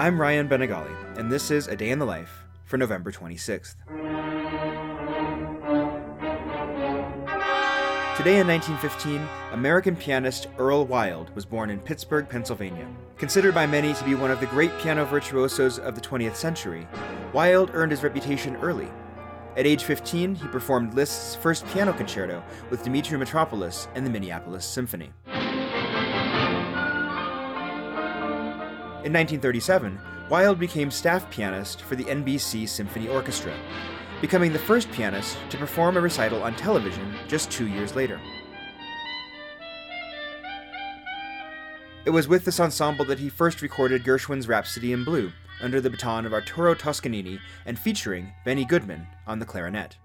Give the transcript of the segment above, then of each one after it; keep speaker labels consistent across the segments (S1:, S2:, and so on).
S1: I'm Ryan Bañagale, and this is A Day in the Life for November 26th. Today in 1915, American pianist Earl Wild was born in Pittsburgh, Pennsylvania. Considered by many to be one of the great piano virtuosos of the 20th century, Wild earned his reputation early. At age 15, he performed Liszt's first piano concerto with Dmitri Mitropoulos and the Minneapolis Symphony. In 1937, Wild became staff pianist for the NBC Symphony Orchestra, becoming the first pianist to perform a recital on television just two years later. It was with this ensemble that he first recorded Gershwin's Rhapsody in Blue, under the baton of Arturo Toscanini and featuring Benny Goodman on the clarinet.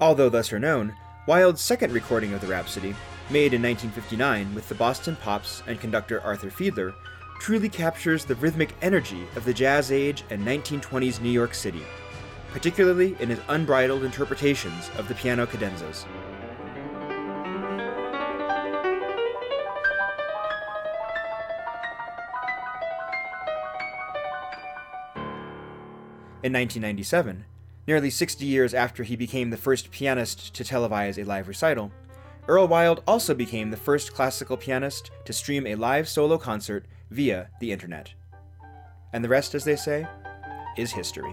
S1: Although lesser known, Wild's second recording of the Rhapsody made in 1959 with the Boston Pops and conductor Arthur Fiedler, truly captures the rhythmic energy of the jazz age and 1920s New York City, particularly in his unbridled interpretations of the piano cadenzas. In 1997, nearly 60 years after he became the first pianist to televise a live recital, Earl Wild also became the first classical pianist to stream a live solo concert via the internet. And the rest, as they say, is history.